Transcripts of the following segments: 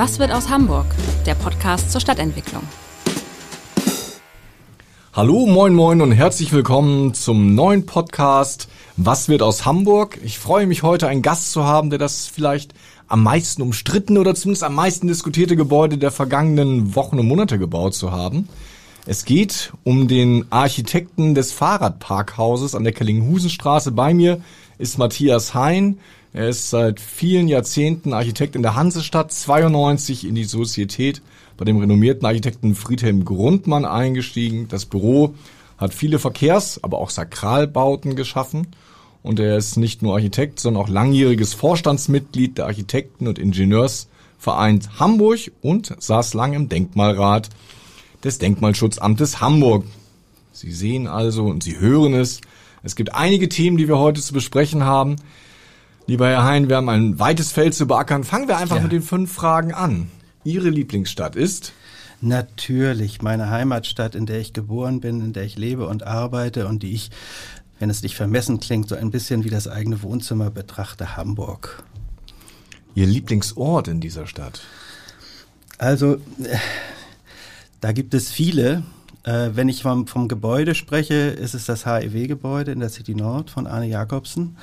Was wird aus Hamburg? Der Podcast zur Stadtentwicklung. Hallo, moin, moin und herzlich willkommen zum neuen Podcast Was wird aus Hamburg? Ich freue mich heute einen Gast zu haben, der das vielleicht am meisten umstritten oder zumindest am meisten diskutierte Gebäude der vergangenen Wochen und Monate gebaut zu haben. Es geht um den Architekten des Fahrradparkhauses an der Kellinghusenstraße. Bei mir ist Matthias Hein. Er ist seit vielen Jahrzehnten Architekt in der Hansestadt, 92 in die Sozietät bei dem renommierten Architekten Friedhelm Grundmann eingestiegen. Das Büro hat viele Verkehrs-, aber auch Sakralbauten geschaffen. Und er ist nicht nur Architekt, sondern auch langjähriges Vorstandsmitglied der Architekten- und Ingenieursvereins Hamburg und saß lang im Denkmalrat des Denkmalschutzamtes Hamburg. Sie sehen also und Sie hören es. Es gibt einige Themen, die wir heute zu besprechen haben. Lieber Herr Hein, wir haben ein weites Feld zu beackern. Fangen wir einfach ja. mit den fünf Fragen an. Ihre Lieblingsstadt ist? Natürlich, meine Heimatstadt, in der ich geboren bin, in der ich lebe und arbeite und die ich, wenn es nicht vermessen klingt, so ein bisschen wie das eigene Wohnzimmer betrachte, Hamburg. Ihr Lieblingsort in dieser Stadt? Also, äh, da gibt es viele. Äh, wenn ich vom, vom Gebäude spreche, ist es das HEW-Gebäude in der City Nord von Arne Jakobsen.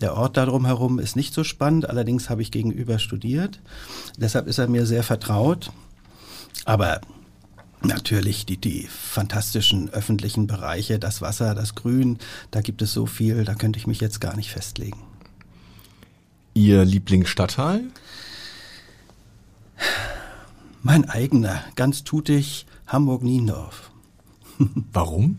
Der Ort darum herum ist nicht so spannend, allerdings habe ich gegenüber studiert. Deshalb ist er mir sehr vertraut. Aber Natürlich die, die fantastischen öffentlichen Bereiche, das Wasser, das Grün, da gibt es so viel, da könnte ich mich jetzt gar nicht festlegen. Ihr Lieblingsstadtteil? Mein eigener, ganz tutig, Hamburg-Niendorf. Warum?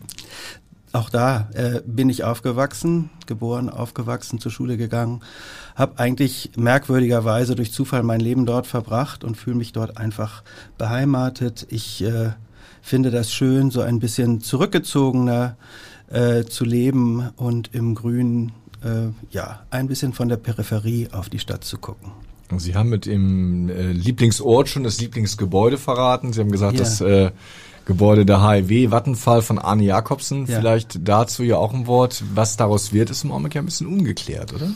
Auch da äh, bin ich aufgewachsen, geboren, aufgewachsen, zur Schule gegangen, habe eigentlich merkwürdigerweise durch Zufall mein Leben dort verbracht und fühle mich dort einfach beheimatet. Ich äh, finde das schön, so ein bisschen zurückgezogener äh, zu leben und im Grünen, äh, ja, ein bisschen von der Peripherie auf die Stadt zu gucken. Sie haben mit dem äh, Lieblingsort schon das Lieblingsgebäude verraten. Sie haben gesagt, ja. das äh, Gebäude der HIW Vattenfall von Arne Jakobsen. Ja. Vielleicht dazu ja auch ein Wort. Was daraus wird, ist im Augenblick ja ein bisschen ungeklärt, oder?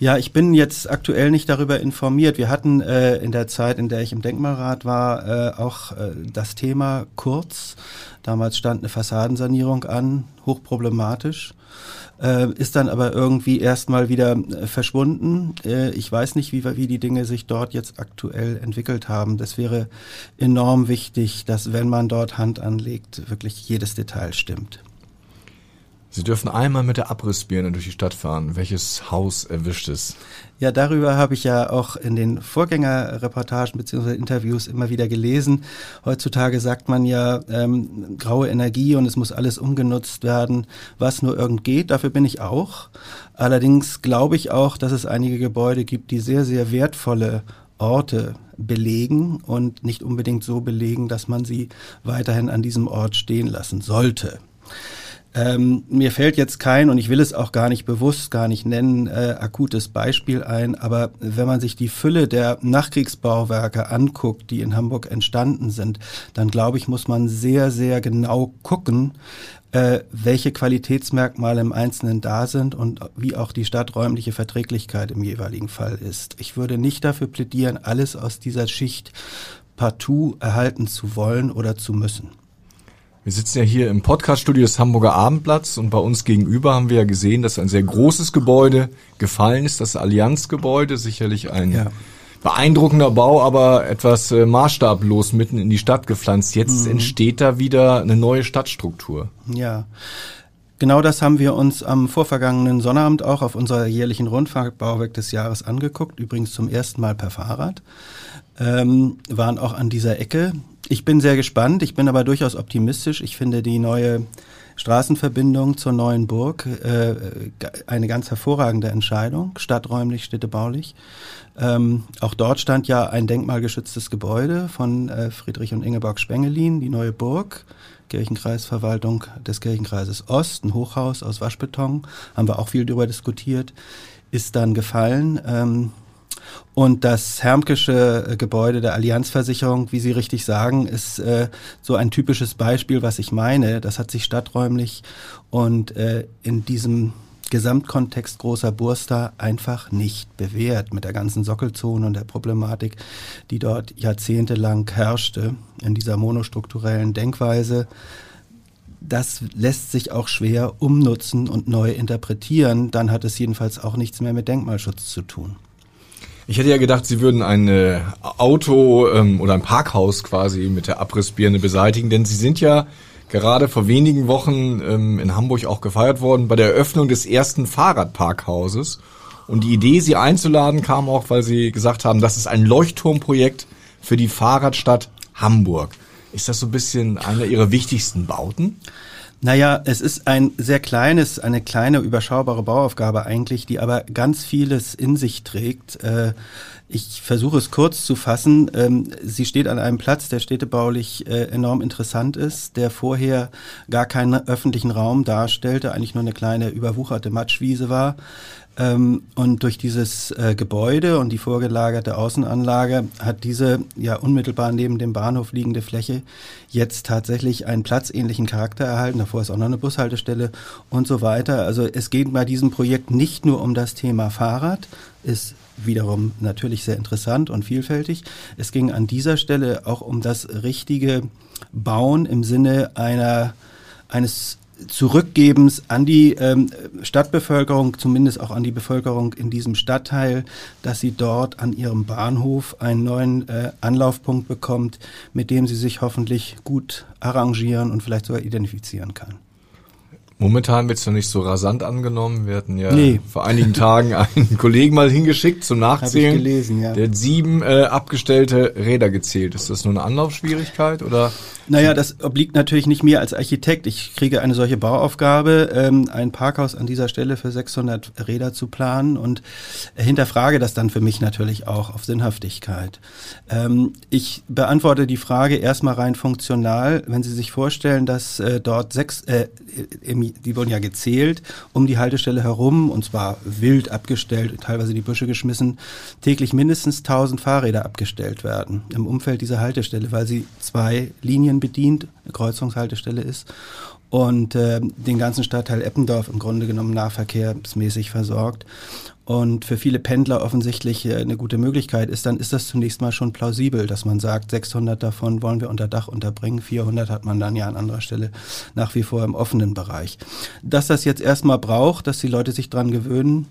Ja, ich bin jetzt aktuell nicht darüber informiert. Wir hatten äh, in der Zeit, in der ich im Denkmalrat war, äh, auch äh, das Thema kurz. Damals stand eine Fassadensanierung an, hochproblematisch äh, ist dann aber irgendwie erstmal wieder äh, verschwunden. Äh, ich weiß nicht, wie, wie die Dinge sich dort jetzt aktuell entwickelt haben. Das wäre enorm wichtig, dass wenn man dort Hand anlegt, wirklich jedes Detail stimmt. Sie dürfen einmal mit der Abrissbirne durch die Stadt fahren. Welches Haus erwischt es? Ja, darüber habe ich ja auch in den Vorgängerreportagen bzw. Interviews immer wieder gelesen. Heutzutage sagt man ja ähm, graue Energie und es muss alles umgenutzt werden, was nur irgend geht. Dafür bin ich auch. Allerdings glaube ich auch, dass es einige Gebäude gibt, die sehr, sehr wertvolle Orte belegen und nicht unbedingt so belegen, dass man sie weiterhin an diesem Ort stehen lassen sollte. Ähm, mir fällt jetzt kein, und ich will es auch gar nicht bewusst, gar nicht nennen, äh, akutes Beispiel ein, aber wenn man sich die Fülle der Nachkriegsbauwerke anguckt, die in Hamburg entstanden sind, dann glaube ich, muss man sehr, sehr genau gucken, äh, welche Qualitätsmerkmale im Einzelnen da sind und wie auch die stadträumliche Verträglichkeit im jeweiligen Fall ist. Ich würde nicht dafür plädieren, alles aus dieser Schicht partout erhalten zu wollen oder zu müssen. Wir sitzen ja hier im Podcaststudio des Hamburger Abendblatts und bei uns gegenüber haben wir ja gesehen, dass ein sehr großes Gebäude gefallen ist, das Allianzgebäude, sicherlich ein ja. beeindruckender Bau, aber etwas äh, maßstablos mitten in die Stadt gepflanzt. Jetzt mhm. entsteht da wieder eine neue Stadtstruktur. Ja. Genau das haben wir uns am vorvergangenen Sonnabend auch auf unserer jährlichen Rundfahrt Bauwerk des Jahres angeguckt, übrigens zum ersten Mal per Fahrrad. Ähm, waren auch an dieser Ecke ich bin sehr gespannt, ich bin aber durchaus optimistisch. Ich finde die neue Straßenverbindung zur neuen Burg äh, eine ganz hervorragende Entscheidung, stadträumlich, städtebaulich. Ähm, auch dort stand ja ein denkmalgeschütztes Gebäude von äh, Friedrich und Ingeborg Spengelin, die neue Burg. Kirchenkreisverwaltung des Kirchenkreises Ost, ein Hochhaus aus Waschbeton, haben wir auch viel darüber diskutiert, ist dann gefallen. Ähm, und das Hermkische äh, Gebäude der Allianzversicherung, wie Sie richtig sagen, ist äh, so ein typisches Beispiel, was ich meine. Das hat sich stadträumlich und äh, in diesem Gesamtkontext großer Burster einfach nicht bewährt mit der ganzen Sockelzone und der Problematik, die dort jahrzehntelang herrschte in dieser monostrukturellen Denkweise. Das lässt sich auch schwer umnutzen und neu interpretieren. Dann hat es jedenfalls auch nichts mehr mit Denkmalschutz zu tun. Ich hätte ja gedacht, Sie würden ein äh, Auto ähm, oder ein Parkhaus quasi mit der Abrissbirne beseitigen, denn Sie sind ja gerade vor wenigen Wochen ähm, in Hamburg auch gefeiert worden bei der Eröffnung des ersten Fahrradparkhauses. Und die Idee, Sie einzuladen, kam auch, weil Sie gesagt haben, das ist ein Leuchtturmprojekt für die Fahrradstadt Hamburg. Ist das so ein bisschen einer Ihrer wichtigsten Bauten? Naja, es ist ein sehr kleines, eine kleine, überschaubare Bauaufgabe eigentlich, die aber ganz vieles in sich trägt. Äh, ich versuche es kurz zu fassen. Ähm, sie steht an einem Platz, der städtebaulich äh, enorm interessant ist, der vorher gar keinen öffentlichen Raum darstellte, eigentlich nur eine kleine überwucherte Matschwiese war. Ähm, und durch dieses äh, Gebäude und die vorgelagerte Außenanlage hat diese ja unmittelbar neben dem Bahnhof liegende Fläche jetzt tatsächlich einen platzähnlichen Charakter erhalten. Davor ist auch noch eine Bushaltestelle und so weiter. Also es geht bei diesem Projekt nicht nur um das Thema Fahrrad, ist wiederum natürlich sehr interessant und vielfältig. Es ging an dieser Stelle auch um das richtige Bauen im Sinne einer eines Zurückgebens an die ähm, Stadtbevölkerung, zumindest auch an die Bevölkerung in diesem Stadtteil, dass sie dort an ihrem Bahnhof einen neuen äh, Anlaufpunkt bekommt, mit dem sie sich hoffentlich gut arrangieren und vielleicht sogar identifizieren kann. Momentan wird es noch nicht so rasant angenommen. Wir hatten ja nee. vor einigen Tagen einen Kollegen mal hingeschickt zum Nachzählen. Hab ich gelesen, ja. Der hat sieben äh, abgestellte Räder gezählt. Ist das nur eine Anlaufschwierigkeit oder? Naja, das obliegt natürlich nicht mir als Architekt. Ich kriege eine solche Bauaufgabe, ähm, ein Parkhaus an dieser Stelle für 600 Räder zu planen und hinterfrage das dann für mich natürlich auch auf Sinnhaftigkeit. Ähm, ich beantworte die Frage erstmal rein funktional. Wenn Sie sich vorstellen, dass äh, dort sechs, äh, im, die wurden ja gezählt, um die Haltestelle herum und zwar wild abgestellt, teilweise die Büsche geschmissen, täglich mindestens 1000 Fahrräder abgestellt werden im Umfeld dieser Haltestelle, weil sie zwei Linien bedient, eine Kreuzungshaltestelle ist und äh, den ganzen Stadtteil Eppendorf im Grunde genommen nahverkehrsmäßig versorgt und für viele Pendler offensichtlich äh, eine gute Möglichkeit ist, dann ist das zunächst mal schon plausibel, dass man sagt, 600 davon wollen wir unter Dach unterbringen, 400 hat man dann ja an anderer Stelle nach wie vor im offenen Bereich. Dass das jetzt erstmal braucht, dass die Leute sich dran gewöhnen,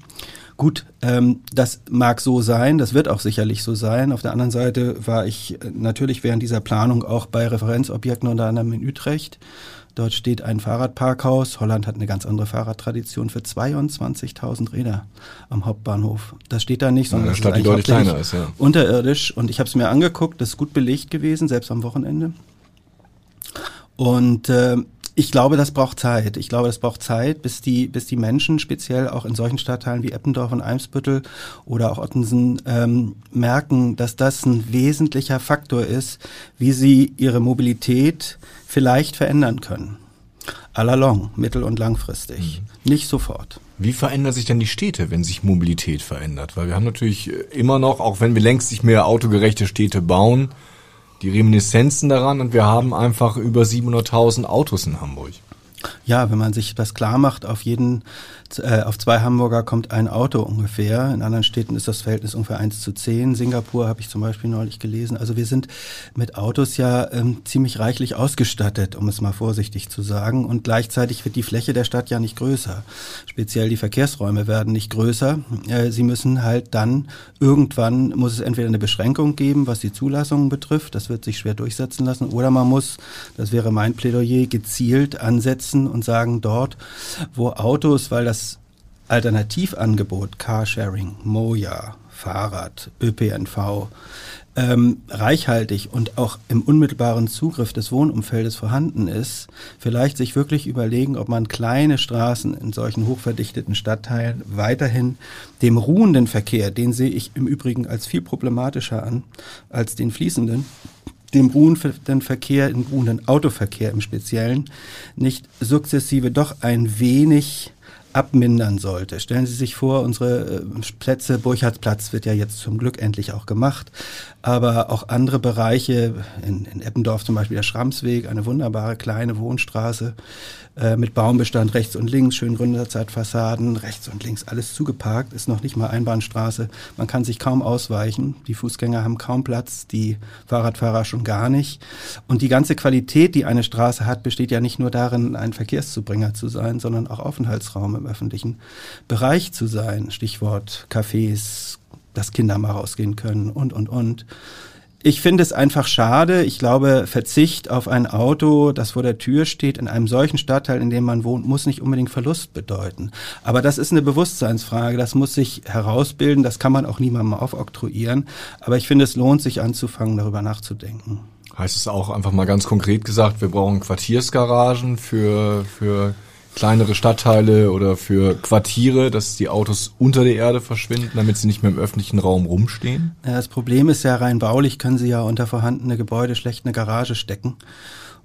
Gut, ähm, das mag so sein, das wird auch sicherlich so sein. Auf der anderen Seite war ich äh, natürlich während dieser Planung auch bei Referenzobjekten unter anderem in Utrecht. Dort steht ein Fahrradparkhaus. Holland hat eine ganz andere Fahrradtradition für 22.000 Räder am Hauptbahnhof. Das steht da nicht, sondern ja, Stadt, die deutlich kleiner ist, ja. unterirdisch. Und ich habe es mir angeguckt, das ist gut belegt gewesen, selbst am Wochenende. Und äh, ich glaube, das braucht Zeit. Ich glaube, das braucht Zeit, bis die, bis die Menschen, speziell auch in solchen Stadtteilen wie Eppendorf und Eimsbüttel oder auch Ottensen, ähm, merken, dass das ein wesentlicher Faktor ist, wie sie ihre Mobilität vielleicht verändern können. Allalong, mittel- und langfristig. Mhm. Nicht sofort. Wie verändern sich denn die Städte, wenn sich Mobilität verändert? Weil wir haben natürlich immer noch, auch wenn wir längst nicht mehr autogerechte Städte bauen, die Reminiszenzen daran und wir haben einfach über 700.000 Autos in Hamburg. Ja, wenn man sich das klar macht, auf jeden auf zwei Hamburger kommt ein Auto ungefähr. In anderen Städten ist das Verhältnis ungefähr eins zu zehn. Singapur habe ich zum Beispiel neulich gelesen. Also wir sind mit Autos ja ähm, ziemlich reichlich ausgestattet, um es mal vorsichtig zu sagen. Und gleichzeitig wird die Fläche der Stadt ja nicht größer. Speziell die Verkehrsräume werden nicht größer. Äh, sie müssen halt dann irgendwann muss es entweder eine Beschränkung geben, was die Zulassungen betrifft. Das wird sich schwer durchsetzen lassen. Oder man muss, das wäre mein Plädoyer, gezielt ansetzen und sagen, dort, wo Autos, weil das Alternativangebot Carsharing, Moja, Fahrrad, ÖPNV ähm, reichhaltig und auch im unmittelbaren Zugriff des Wohnumfeldes vorhanden ist, vielleicht sich wirklich überlegen, ob man kleine Straßen in solchen hochverdichteten Stadtteilen weiterhin dem ruhenden Verkehr, den sehe ich im Übrigen als viel problematischer an als den fließenden, dem ruhenden Verkehr, dem ruhenden Autoverkehr im Speziellen, nicht sukzessive doch ein wenig abmindern sollte. Stellen Sie sich vor, unsere äh, Plätze, Burchardsplatz wird ja jetzt zum Glück endlich auch gemacht, aber auch andere Bereiche, in, in Eppendorf zum Beispiel der Schramsweg, eine wunderbare kleine Wohnstraße, äh, mit Baumbestand rechts und links, schön Gründerzeitfassaden, rechts und links alles zugeparkt, ist noch nicht mal Einbahnstraße. Man kann sich kaum ausweichen. Die Fußgänger haben kaum Platz, die Fahrradfahrer schon gar nicht. Und die ganze Qualität, die eine Straße hat, besteht ja nicht nur darin, ein Verkehrszubringer zu sein, sondern auch Aufenthaltsraum im öffentlichen Bereich zu sein. Stichwort Cafés, dass Kinder mal rausgehen können und, und, und. Ich finde es einfach schade. Ich glaube, Verzicht auf ein Auto, das vor der Tür steht, in einem solchen Stadtteil, in dem man wohnt, muss nicht unbedingt Verlust bedeuten. Aber das ist eine Bewusstseinsfrage. Das muss sich herausbilden. Das kann man auch niemandem aufoktroyieren. Aber ich finde, es lohnt sich anzufangen, darüber nachzudenken. Heißt es auch einfach mal ganz konkret gesagt, wir brauchen Quartiersgaragen für, für kleinere Stadtteile oder für Quartiere, dass die Autos unter der Erde verschwinden, damit sie nicht mehr im öffentlichen Raum rumstehen? Das Problem ist ja rein baulich, können sie ja unter vorhandene Gebäude schlecht eine Garage stecken.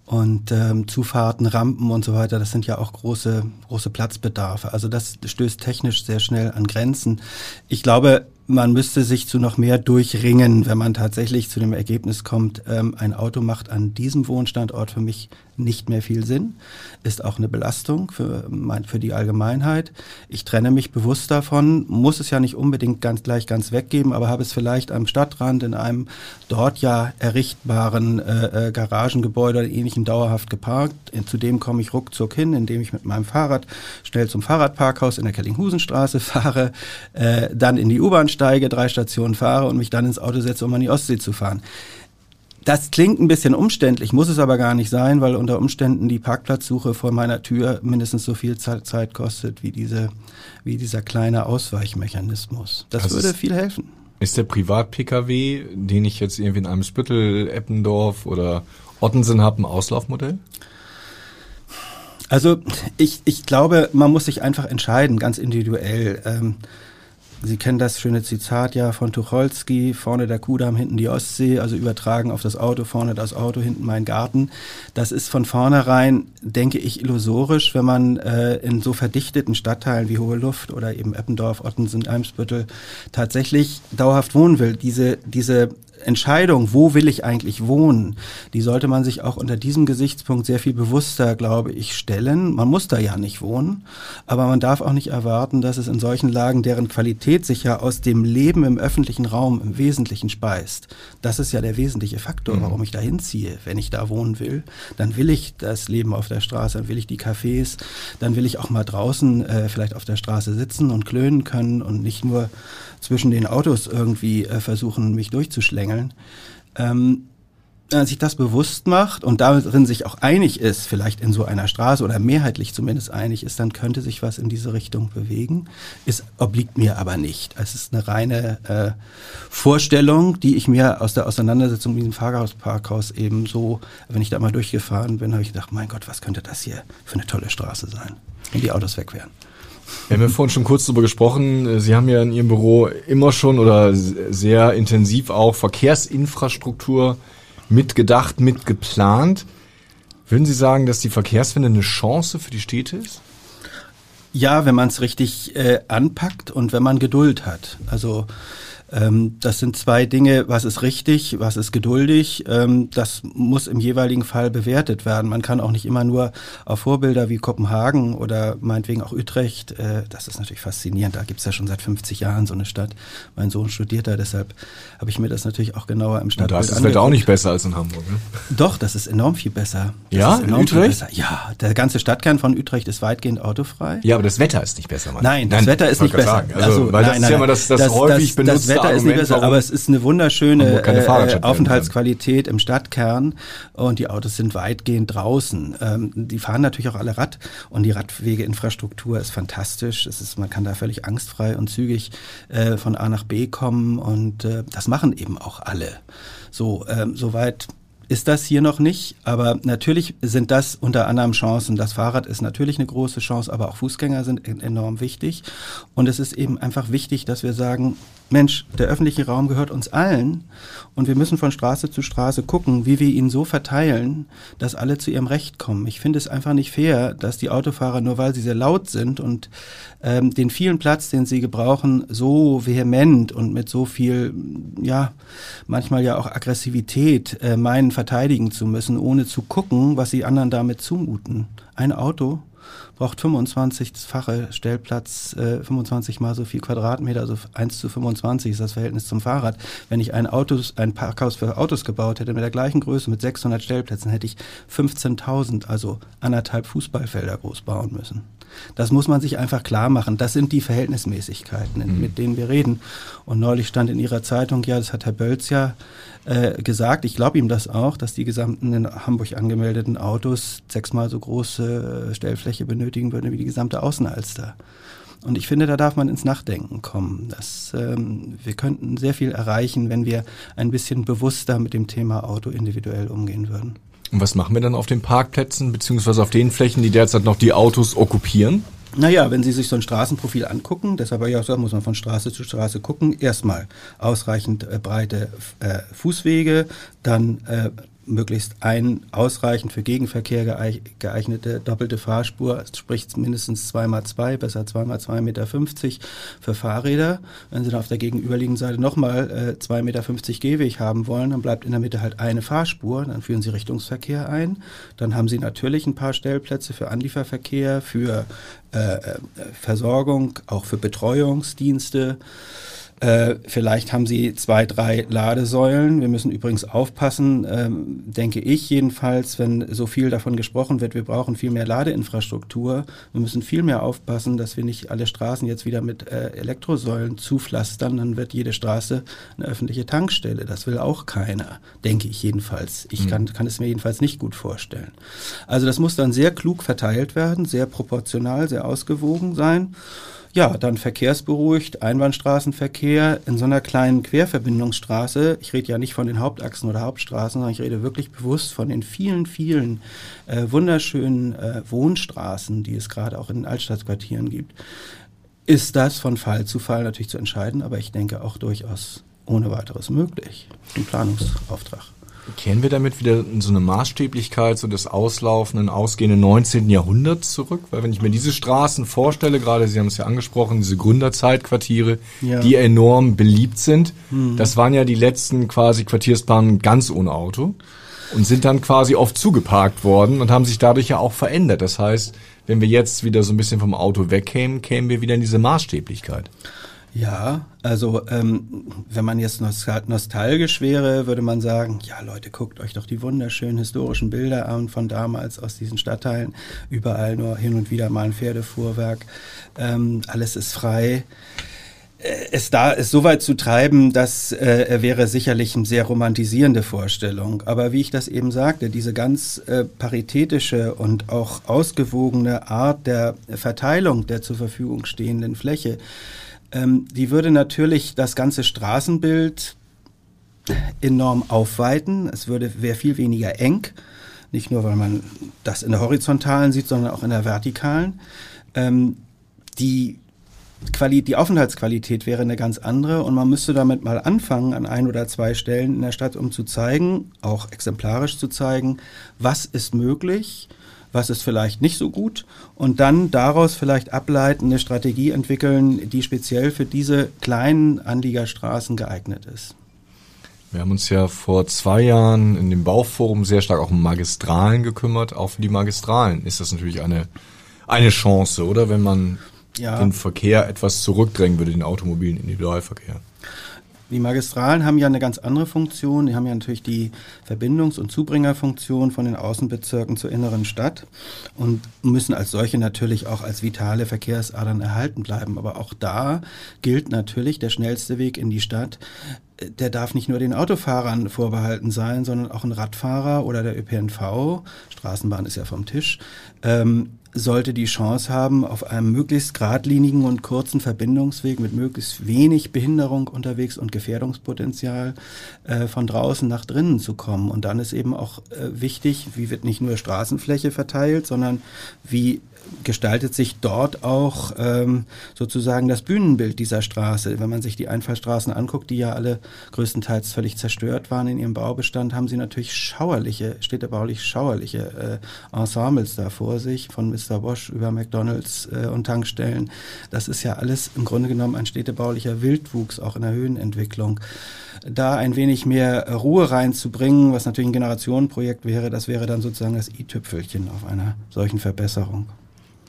Und ähm, Zufahrten, Rampen und so weiter, das sind ja auch große, große Platzbedarfe. Also das stößt technisch sehr schnell an Grenzen. Ich glaube, man müsste sich zu noch mehr durchringen, wenn man tatsächlich zu dem Ergebnis kommt, ähm, ein Auto macht an diesem Wohnstandort für mich nicht mehr viel Sinn, ist auch eine Belastung für, mein, für die Allgemeinheit. Ich trenne mich bewusst davon, muss es ja nicht unbedingt ganz gleich ganz weggeben, aber habe es vielleicht am Stadtrand in einem dort ja errichtbaren äh, äh, Garagengebäude oder ähnlichem dauerhaft geparkt. Zudem komme ich ruckzuck hin, indem ich mit meinem Fahrrad schnell zum Fahrradparkhaus in der Kellinghusenstraße fahre, äh, dann in die U-Bahn steige, drei Stationen fahre und mich dann ins Auto setze, um an die Ostsee zu fahren. Das klingt ein bisschen umständlich, muss es aber gar nicht sein, weil unter Umständen die Parkplatzsuche vor meiner Tür mindestens so viel Zeit kostet wie, diese, wie dieser kleine Ausweichmechanismus. Das also würde viel helfen. Ist der Privat-Pkw, den ich jetzt irgendwie in einem Spüttel, Eppendorf oder Ottensen habe, ein Auslaufmodell? Also ich, ich glaube, man muss sich einfach entscheiden, ganz individuell. Ähm, Sie kennen das schöne Zitat ja von Tucholsky, vorne der Kudamm, hinten die Ostsee, also übertragen auf das Auto, vorne das Auto, hinten mein Garten. Das ist von vornherein, denke ich, illusorisch, wenn man äh, in so verdichteten Stadtteilen wie Hohe Luft oder eben Eppendorf, Ottensen, Eimsbüttel tatsächlich dauerhaft wohnen will. Diese, diese Entscheidung, wo will ich eigentlich wohnen, die sollte man sich auch unter diesem Gesichtspunkt sehr viel bewusster, glaube ich, stellen. Man muss da ja nicht wohnen, aber man darf auch nicht erwarten, dass es in solchen Lagen, deren Qualität sich ja aus dem Leben im öffentlichen Raum im Wesentlichen speist. Das ist ja der wesentliche Faktor, mhm. warum ich da hinziehe. Wenn ich da wohnen will, dann will ich das Leben auf der Straße, dann will ich die Cafés, dann will ich auch mal draußen äh, vielleicht auf der Straße sitzen und klönen können und nicht nur zwischen den Autos irgendwie äh, versuchen, mich durchzuschlängeln. Ähm, wenn man sich das bewusst macht und darin sich auch einig ist, vielleicht in so einer Straße oder mehrheitlich zumindest einig ist, dann könnte sich was in diese Richtung bewegen. Es obliegt mir aber nicht. Es ist eine reine äh, Vorstellung, die ich mir aus der Auseinandersetzung mit diesem Fahrhausparkhaus eben so, wenn ich da mal durchgefahren bin, habe ich gedacht, mein Gott, was könnte das hier für eine tolle Straße sein, wenn die Autos weg wären. Wir haben ja vorhin schon kurz darüber gesprochen. Sie haben ja in Ihrem Büro immer schon oder sehr intensiv auch Verkehrsinfrastruktur mitgedacht, mitgeplant. Würden Sie sagen, dass die Verkehrswende eine Chance für die Städte ist? Ja, wenn man es richtig äh, anpackt und wenn man Geduld hat. Also ähm, das sind zwei Dinge, was ist richtig, was ist geduldig. Ähm, das muss im jeweiligen Fall bewertet werden. Man kann auch nicht immer nur auf Vorbilder wie Kopenhagen oder meinetwegen auch Utrecht, äh, das ist natürlich faszinierend, da gibt's ja schon seit 50 Jahren so eine Stadt. Mein Sohn studiert da, deshalb habe ich mir das natürlich auch genauer im Stadtbild angeguckt. Da ist das Wetter auch nicht besser als in Hamburg, ne? Doch, das ist enorm viel besser. Das ja, in Utrecht? Ja, der ganze Stadtkern von Utrecht ist weitgehend autofrei. Ja, aber das Wetter ist nicht besser, Mann. Nein, das nein, Wetter ist nicht besser. Also, also, weil nein, das nein, ist ja immer das, das, das häufig das, benutzte Wetter ist nicht besser, aber es ist eine wunderschöne äh, Aufenthaltsqualität im Stadtkern und die Autos sind weitgehend draußen. Ähm, die fahren natürlich auch alle Rad und die Radwegeinfrastruktur ist fantastisch. Es ist, man kann da völlig angstfrei und zügig äh, von A nach B kommen und äh, das machen eben auch alle. So, ähm, soweit ist das hier noch nicht, aber natürlich sind das unter anderem Chancen. Das Fahrrad ist natürlich eine große Chance, aber auch Fußgänger sind enorm wichtig. Und es ist eben einfach wichtig, dass wir sagen, Mensch, der öffentliche Raum gehört uns allen und wir müssen von Straße zu Straße gucken, wie wir ihn so verteilen, dass alle zu ihrem Recht kommen. Ich finde es einfach nicht fair, dass die Autofahrer, nur weil sie sehr laut sind und ähm, den vielen Platz, den sie gebrauchen, so vehement und mit so viel, ja, manchmal ja auch Aggressivität äh, meinen, verteidigen zu müssen, ohne zu gucken, was sie anderen damit zumuten. Ein Auto braucht 25-fache Stellplatz, äh, 25 mal so viel Quadratmeter, also 1 zu 25 ist das Verhältnis zum Fahrrad. Wenn ich ein, Autos, ein Parkhaus für Autos gebaut hätte mit der gleichen Größe, mit 600 Stellplätzen, hätte ich 15.000, also anderthalb Fußballfelder groß bauen müssen. Das muss man sich einfach klar machen. Das sind die Verhältnismäßigkeiten, mhm. mit denen wir reden. Und neulich stand in Ihrer Zeitung, ja, das hat Herr Bölz ja äh, gesagt, ich glaube ihm das auch, dass die gesamten in Hamburg angemeldeten Autos sechsmal so große äh, Stellfläche benötigen würden wie die gesamte Außenalster. Und ich finde, da darf man ins Nachdenken kommen. Dass, ähm, wir könnten sehr viel erreichen, wenn wir ein bisschen bewusster mit dem Thema Auto individuell umgehen würden. Und was machen wir dann auf den Parkplätzen, beziehungsweise auf den Flächen, die derzeit noch die Autos okkupieren? Naja, wenn Sie sich so ein Straßenprofil angucken, deshalb ja gesagt, muss man von Straße zu Straße gucken. Erstmal ausreichend äh, breite äh, Fußwege, dann äh, möglichst ein ausreichend für Gegenverkehr geeignete doppelte Fahrspur, sprich mindestens zweimal zwei, besser zweimal zwei Meter fünfzig für Fahrräder. Wenn Sie dann auf der gegenüberliegenden Seite nochmal äh, zwei Meter fünfzig Gehweg haben wollen, dann bleibt in der Mitte halt eine Fahrspur, dann führen Sie Richtungsverkehr ein. Dann haben Sie natürlich ein paar Stellplätze für Anlieferverkehr, für äh, äh Versorgung, auch für Betreuungsdienste. Äh, vielleicht haben sie zwei, drei Ladesäulen. Wir müssen übrigens aufpassen, ähm, denke ich jedenfalls, wenn so viel davon gesprochen wird, wir brauchen viel mehr Ladeinfrastruktur. Wir müssen viel mehr aufpassen, dass wir nicht alle Straßen jetzt wieder mit äh, Elektrosäulen zupflastern. Dann wird jede Straße eine öffentliche Tankstelle. Das will auch keiner, denke ich jedenfalls. Ich mhm. kann, kann es mir jedenfalls nicht gut vorstellen. Also das muss dann sehr klug verteilt werden, sehr proportional, sehr ausgewogen sein. Ja, dann verkehrsberuhigt, Einbahnstraßenverkehr in so einer kleinen Querverbindungsstraße. Ich rede ja nicht von den Hauptachsen oder Hauptstraßen, sondern ich rede wirklich bewusst von den vielen, vielen äh, wunderschönen äh, Wohnstraßen, die es gerade auch in den Altstadtquartieren gibt. Ist das von Fall zu Fall natürlich zu entscheiden, aber ich denke auch durchaus ohne weiteres möglich. Ein Planungsauftrag. Kehren wir damit wieder in so eine Maßstäblichkeit, so des auslaufenden, ausgehenden 19. Jahrhunderts zurück? Weil wenn ich mir diese Straßen vorstelle, gerade Sie haben es ja angesprochen, diese Gründerzeitquartiere, ja. die enorm beliebt sind, mhm. das waren ja die letzten quasi Quartiersbahnen ganz ohne Auto und sind dann quasi oft zugeparkt worden und haben sich dadurch ja auch verändert. Das heißt, wenn wir jetzt wieder so ein bisschen vom Auto wegkämen, kämen wir wieder in diese Maßstäblichkeit. Ja, also ähm, wenn man jetzt nostalgisch wäre, würde man sagen, ja Leute, guckt euch doch die wunderschönen historischen Bilder an von damals aus diesen Stadtteilen. Überall nur hin und wieder mal ein Pferdefuhrwerk. Ähm, alles ist frei. Äh, es da es so weit zu treiben, das äh, wäre sicherlich eine sehr romantisierende Vorstellung. Aber wie ich das eben sagte, diese ganz äh, paritätische und auch ausgewogene Art der Verteilung der zur Verfügung stehenden Fläche, ähm, die würde natürlich das ganze Straßenbild enorm aufweiten. Es würde wäre viel weniger eng, nicht nur weil man das in der horizontalen sieht, sondern auch in der vertikalen. Ähm, die Quali die Aufenthaltsqualität wäre eine ganz andere und man müsste damit mal anfangen an ein oder zwei Stellen in der Stadt, um zu zeigen, auch exemplarisch zu zeigen, was ist möglich, was ist vielleicht nicht so gut und dann daraus vielleicht ableiten, eine Strategie entwickeln, die speziell für diese kleinen Anliegerstraßen geeignet ist. Wir haben uns ja vor zwei Jahren in dem Bauforum sehr stark auch um Magistralen gekümmert. Auch für die Magistralen ist das natürlich eine, eine Chance, oder? Wenn man ja. den Verkehr etwas zurückdrängen würde, den automobilen Individualverkehr. Die Magistralen haben ja eine ganz andere Funktion. Die haben ja natürlich die Verbindungs- und Zubringerfunktion von den Außenbezirken zur inneren Stadt und müssen als solche natürlich auch als vitale Verkehrsadern erhalten bleiben. Aber auch da gilt natürlich der schnellste Weg in die Stadt der darf nicht nur den Autofahrern vorbehalten sein, sondern auch ein Radfahrer oder der ÖPNV, Straßenbahn ist ja vom Tisch, ähm, sollte die Chance haben, auf einem möglichst geradlinigen und kurzen Verbindungsweg mit möglichst wenig Behinderung unterwegs und Gefährdungspotenzial äh, von draußen nach drinnen zu kommen. Und dann ist eben auch äh, wichtig, wie wird nicht nur Straßenfläche verteilt, sondern wie gestaltet sich dort auch ähm, sozusagen das Bühnenbild dieser Straße. Wenn man sich die Einfallstraßen anguckt, die ja alle größtenteils völlig zerstört waren in ihrem Baubestand, haben sie natürlich schauerliche, städtebaulich schauerliche äh, Ensembles da vor sich, von Mr. Bosch über McDonalds äh, und Tankstellen. Das ist ja alles im Grunde genommen ein städtebaulicher Wildwuchs, auch in der Höhenentwicklung. Da ein wenig mehr Ruhe reinzubringen, was natürlich ein Generationenprojekt wäre, das wäre dann sozusagen das i-Tüpfelchen auf einer solchen Verbesserung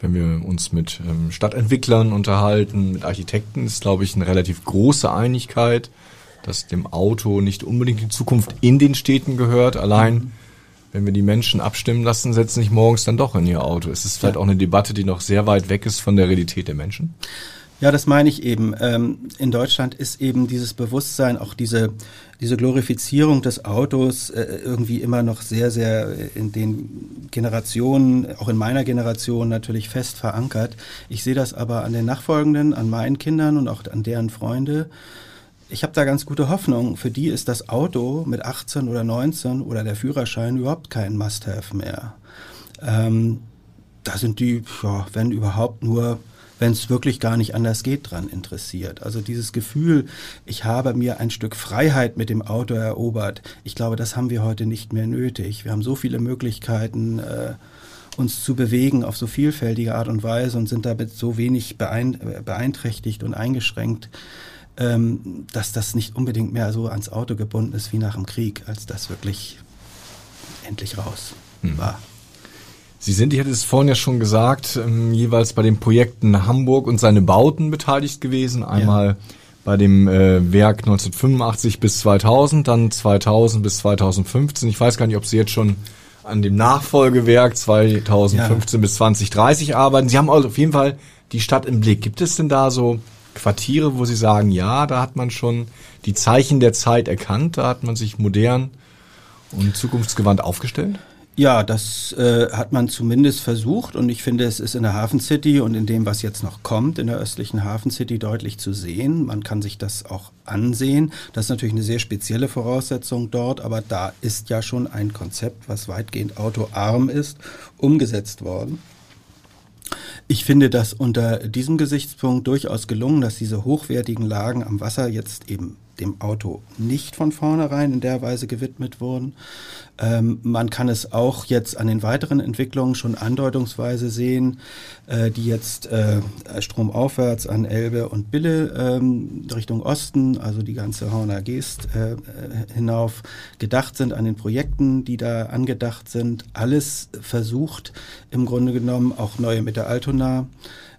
wenn wir uns mit ähm, Stadtentwicklern unterhalten, mit Architekten, ist, glaube ich, eine relativ große Einigkeit, dass dem Auto nicht unbedingt die Zukunft in den Städten gehört. Allein, mhm. Wenn wir die Menschen abstimmen lassen, setzen sich morgens dann doch in ihr Auto. Es ist vielleicht ja. auch eine Debatte, die noch sehr weit weg ist von der Realität der Menschen. Ja, das meine ich eben. Ähm, in Deutschland ist eben dieses Bewusstsein, auch diese, diese Glorifizierung des Autos äh, irgendwie immer noch sehr, sehr in den Generationen, auch in meiner Generation natürlich fest verankert. Ich sehe das aber an den Nachfolgenden, an meinen Kindern und auch an deren Freunde. Ich habe da ganz gute Hoffnung. Für die ist das Auto mit 18 oder 19 oder der Führerschein überhaupt kein Must-Have mehr. Ähm, da sind die, ja, wenn überhaupt nur wenn es wirklich gar nicht anders geht, dran interessiert. Also dieses Gefühl, ich habe mir ein Stück Freiheit mit dem Auto erobert, ich glaube, das haben wir heute nicht mehr nötig. Wir haben so viele Möglichkeiten, äh, uns zu bewegen auf so vielfältige Art und Weise und sind damit so wenig beeinträchtigt und eingeschränkt, ähm, dass das nicht unbedingt mehr so ans Auto gebunden ist wie nach dem Krieg, als das wirklich endlich raus hm. war. Sie sind, ich hatte es vorhin ja schon gesagt, ähm, jeweils bei den Projekten Hamburg und seine Bauten beteiligt gewesen. Einmal ja. bei dem äh, Werk 1985 bis 2000, dann 2000 bis 2015. Ich weiß gar nicht, ob Sie jetzt schon an dem Nachfolgewerk 2015 ja. bis 2030 arbeiten. Sie haben also auf jeden Fall die Stadt im Blick. Gibt es denn da so Quartiere, wo Sie sagen, ja, da hat man schon die Zeichen der Zeit erkannt, da hat man sich modern und zukunftsgewandt aufgestellt? Ja, das äh, hat man zumindest versucht und ich finde, es ist in der Hafen City und in dem, was jetzt noch kommt, in der östlichen Hafen City deutlich zu sehen. Man kann sich das auch ansehen. Das ist natürlich eine sehr spezielle Voraussetzung dort, aber da ist ja schon ein Konzept, was weitgehend autoarm ist, umgesetzt worden. Ich finde das unter diesem Gesichtspunkt durchaus gelungen, dass diese hochwertigen Lagen am Wasser jetzt eben dem Auto nicht von vornherein in der Weise gewidmet wurden. Ähm, man kann es auch jetzt an den weiteren Entwicklungen schon andeutungsweise sehen, äh, die jetzt äh, stromaufwärts an Elbe und Bille ähm, Richtung Osten, also die ganze Horner Geest äh, hinauf gedacht sind an den Projekten, die da angedacht sind. Alles versucht im Grunde genommen auch neue mit der Altona.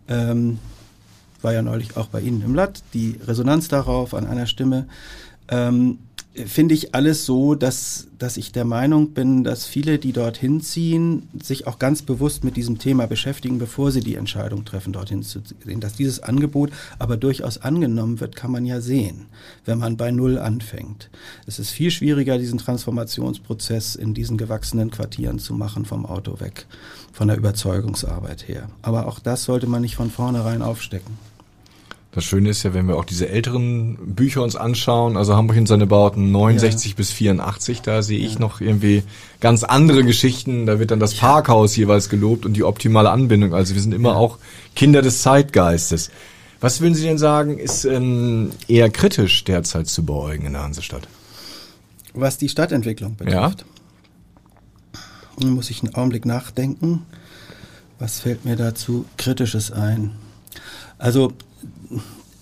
Ähm, war ja neulich auch bei Ihnen im Blatt, die Resonanz darauf an einer Stimme, ähm, finde ich alles so, dass, dass ich der Meinung bin, dass viele, die dorthin ziehen, sich auch ganz bewusst mit diesem Thema beschäftigen, bevor sie die Entscheidung treffen, dorthin zu gehen. Dass dieses Angebot aber durchaus angenommen wird, kann man ja sehen, wenn man bei Null anfängt. Es ist viel schwieriger, diesen Transformationsprozess in diesen gewachsenen Quartieren zu machen, vom Auto weg, von der Überzeugungsarbeit her. Aber auch das sollte man nicht von vornherein aufstecken. Das Schöne ist ja, wenn wir auch diese älteren Bücher uns anschauen, also Hamburg in seine Bauten 69 ja. bis 84, da sehe ich ja. noch irgendwie ganz andere Geschichten. Da wird dann das Parkhaus jeweils gelobt und die optimale Anbindung. Also wir sind immer auch Kinder des Zeitgeistes. Was würden Sie denn sagen, ist ähm, eher kritisch derzeit zu beäugen in der Hansestadt? Was die Stadtentwicklung betrifft, ja. muss ich einen Augenblick nachdenken. Was fällt mir dazu Kritisches ein? Also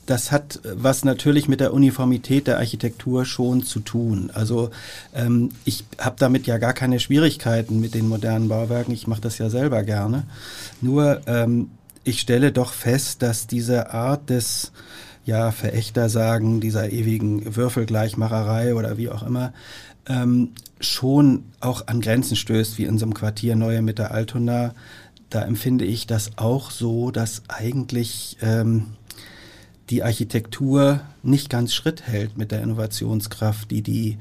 das hat was natürlich mit der Uniformität der Architektur schon zu tun. Also ähm, ich habe damit ja gar keine Schwierigkeiten mit den modernen Bauwerken. Ich mache das ja selber gerne. Nur ähm, ich stelle doch fest, dass diese Art des ja Verächter sagen dieser ewigen Würfelgleichmacherei oder wie auch immer ähm, schon auch an Grenzen stößt, wie in so einem Quartier Neue mit der Altona. Da empfinde ich das auch so, dass eigentlich ähm, die Architektur nicht ganz Schritt hält mit der Innovationskraft, die die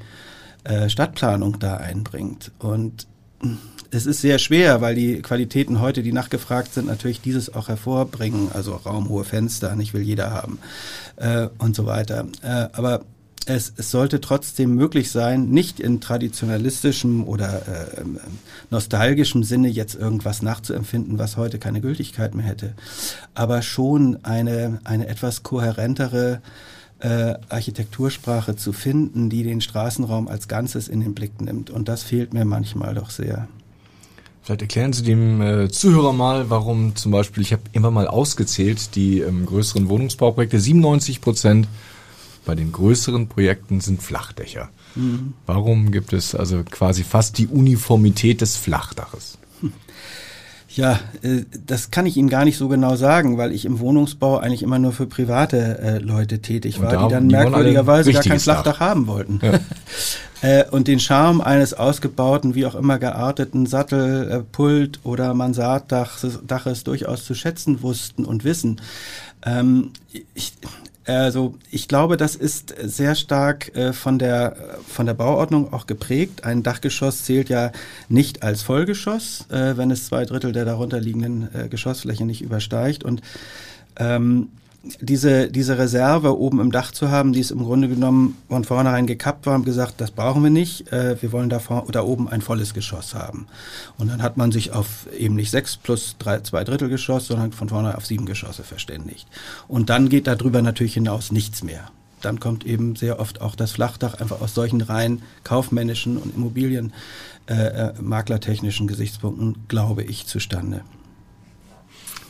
äh, Stadtplanung da einbringt. Und es ist sehr schwer, weil die Qualitäten heute, die nachgefragt sind, natürlich dieses auch hervorbringen. Also raumhohe Fenster, nicht will jeder haben äh, und so weiter. Äh, aber es, es sollte trotzdem möglich sein, nicht in traditionalistischem oder äh, ähm, nostalgischem Sinne jetzt irgendwas nachzuempfinden, was heute keine Gültigkeit mehr hätte, aber schon eine, eine etwas kohärentere äh, Architektursprache zu finden, die den Straßenraum als Ganzes in den Blick nimmt. Und das fehlt mir manchmal doch sehr. Vielleicht erklären Sie dem äh, Zuhörer mal, warum zum Beispiel, ich habe immer mal ausgezählt, die ähm, größeren Wohnungsbauprojekte, 97 Prozent bei den größeren Projekten sind Flachdächer. Mhm. Warum gibt es also quasi fast die Uniformität des Flachdaches? Ja, äh, das kann ich Ihnen gar nicht so genau sagen, weil ich im Wohnungsbau eigentlich immer nur für private äh, Leute tätig war, da, die dann die merkwürdigerweise gar kein Flachdach Dach. haben wollten. Ja. Äh, und den Charme eines ausgebauten, wie auch immer gearteten Sattelpult oder Mansarddaches durchaus zu schätzen wussten und wissen. Ähm, ich, also ich glaube, das ist sehr stark äh, von, der, von der Bauordnung auch geprägt. Ein Dachgeschoss zählt ja nicht als Vollgeschoss, äh, wenn es zwei Drittel der darunterliegenden äh, Geschossfläche nicht übersteigt. Und ähm, diese, diese Reserve oben im Dach zu haben, die ist im Grunde genommen von vornherein gekappt war und gesagt, das brauchen wir nicht, äh, wir wollen da, vor, da oben ein volles Geschoss haben. Und dann hat man sich auf eben nicht sechs plus drei, zwei Drittel Geschoss, sondern von vornherein auf sieben Geschosse verständigt. Und dann geht darüber natürlich hinaus nichts mehr. Dann kommt eben sehr oft auch das Flachdach einfach aus solchen rein kaufmännischen und Immobilienmaklertechnischen äh, äh Gesichtspunkten, glaube ich, zustande.